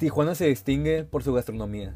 Tijuana se distingue por su gastronomía.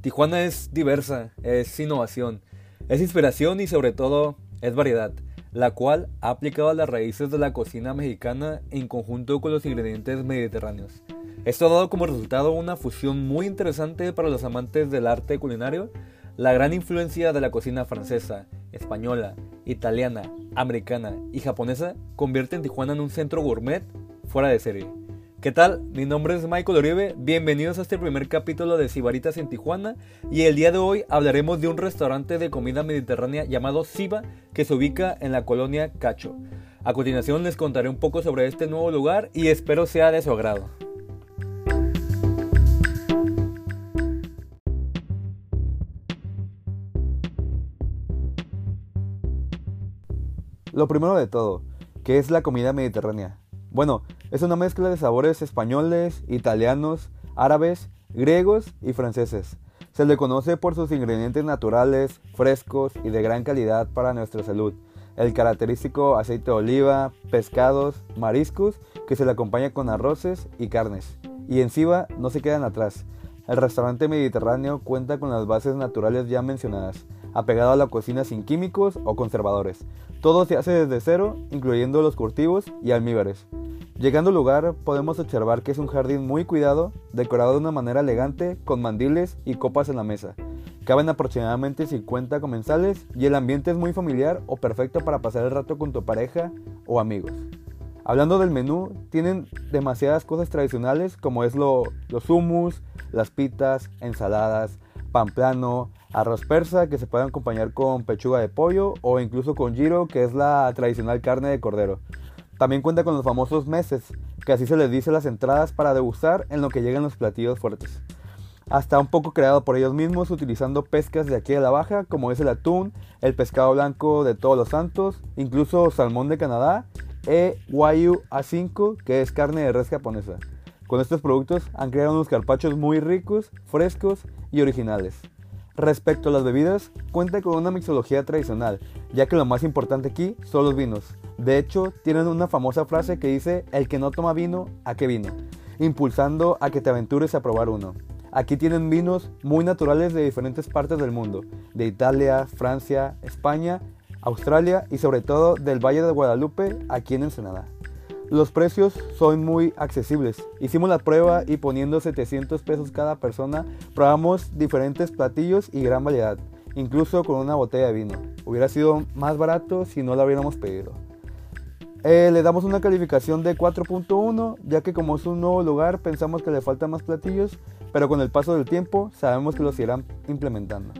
Tijuana es diversa, es innovación, es inspiración y sobre todo es variedad, la cual ha aplicado las raíces de la cocina mexicana en conjunto con los ingredientes mediterráneos. Esto ha dado como resultado una fusión muy interesante para los amantes del arte culinario, la gran influencia de la cocina francesa, española, italiana, americana y japonesa convierte en Tijuana en un centro gourmet fuera de serie. ¿Qué tal? Mi nombre es Michael Oribe, bienvenidos a este primer capítulo de Sibaritas en Tijuana y el día de hoy hablaremos de un restaurante de comida mediterránea llamado Siba que se ubica en la colonia Cacho. A continuación les contaré un poco sobre este nuevo lugar y espero sea de su agrado. Lo primero de todo, ¿qué es la comida mediterránea? Bueno, es una mezcla de sabores españoles, italianos, árabes, griegos y franceses. Se le conoce por sus ingredientes naturales, frescos y de gran calidad para nuestra salud. El característico aceite de oliva, pescados, mariscos que se le acompaña con arroces y carnes. Y encima no se quedan atrás. El restaurante mediterráneo cuenta con las bases naturales ya mencionadas, apegado a la cocina sin químicos o conservadores. Todo se hace desde cero, incluyendo los cultivos y almíbares. Llegando al lugar podemos observar que es un jardín muy cuidado, decorado de una manera elegante, con mandiles y copas en la mesa. Caben aproximadamente 50 comensales y el ambiente es muy familiar o perfecto para pasar el rato con tu pareja o amigos. Hablando del menú, tienen demasiadas cosas tradicionales como es lo, los hummus, las pitas, ensaladas, pan plano, arroz persa que se puede acompañar con pechuga de pollo o incluso con giro que es la tradicional carne de cordero. También cuenta con los famosos meses, que así se les dice las entradas para degustar en lo que llegan los platillos fuertes. Hasta un poco creado por ellos mismos utilizando pescas de aquí de la baja, como es el atún, el pescado blanco de todos los santos, incluso salmón de Canadá e Wayu A5, que es carne de res japonesa. Con estos productos han creado unos carpachos muy ricos, frescos y originales. Respecto a las bebidas, cuenta con una mixología tradicional, ya que lo más importante aquí son los vinos. De hecho, tienen una famosa frase que dice, el que no toma vino, ¿a qué vino? Impulsando a que te aventures a probar uno. Aquí tienen vinos muy naturales de diferentes partes del mundo, de Italia, Francia, España, Australia y sobre todo del Valle de Guadalupe, aquí en Ensenada. Los precios son muy accesibles. Hicimos la prueba y poniendo 700 pesos cada persona, probamos diferentes platillos y gran variedad, incluso con una botella de vino. Hubiera sido más barato si no lo hubiéramos pedido. Eh, le damos una calificación de 4.1, ya que como es un nuevo lugar pensamos que le faltan más platillos, pero con el paso del tiempo sabemos que los irán implementando.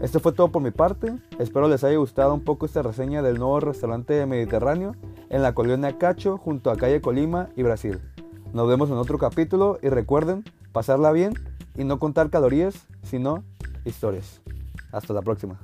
Esto fue todo por mi parte, espero les haya gustado un poco esta reseña del nuevo restaurante mediterráneo en la colonia Cacho junto a calle Colima y Brasil. Nos vemos en otro capítulo y recuerden pasarla bien y no contar calorías, sino historias. Hasta la próxima.